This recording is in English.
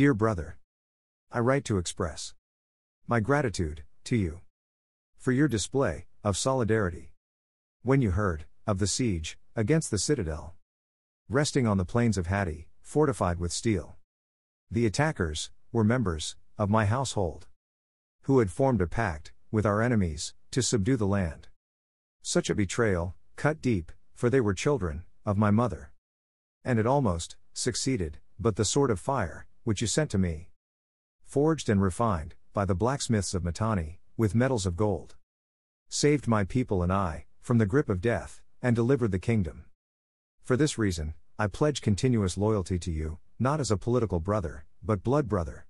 Dear brother, I write to express my gratitude to you for your display of solidarity. When you heard of the siege against the citadel, resting on the plains of Hatti, fortified with steel, the attackers were members of my household who had formed a pact with our enemies to subdue the land. Such a betrayal cut deep, for they were children of my mother. And it almost succeeded, but the sword of fire, which you sent to me, forged and refined by the blacksmiths of Mitanni, with metals of gold, saved my people and I from the grip of death, and delivered the kingdom. For this reason, I pledge continuous loyalty to you, not as a political brother, but blood brother.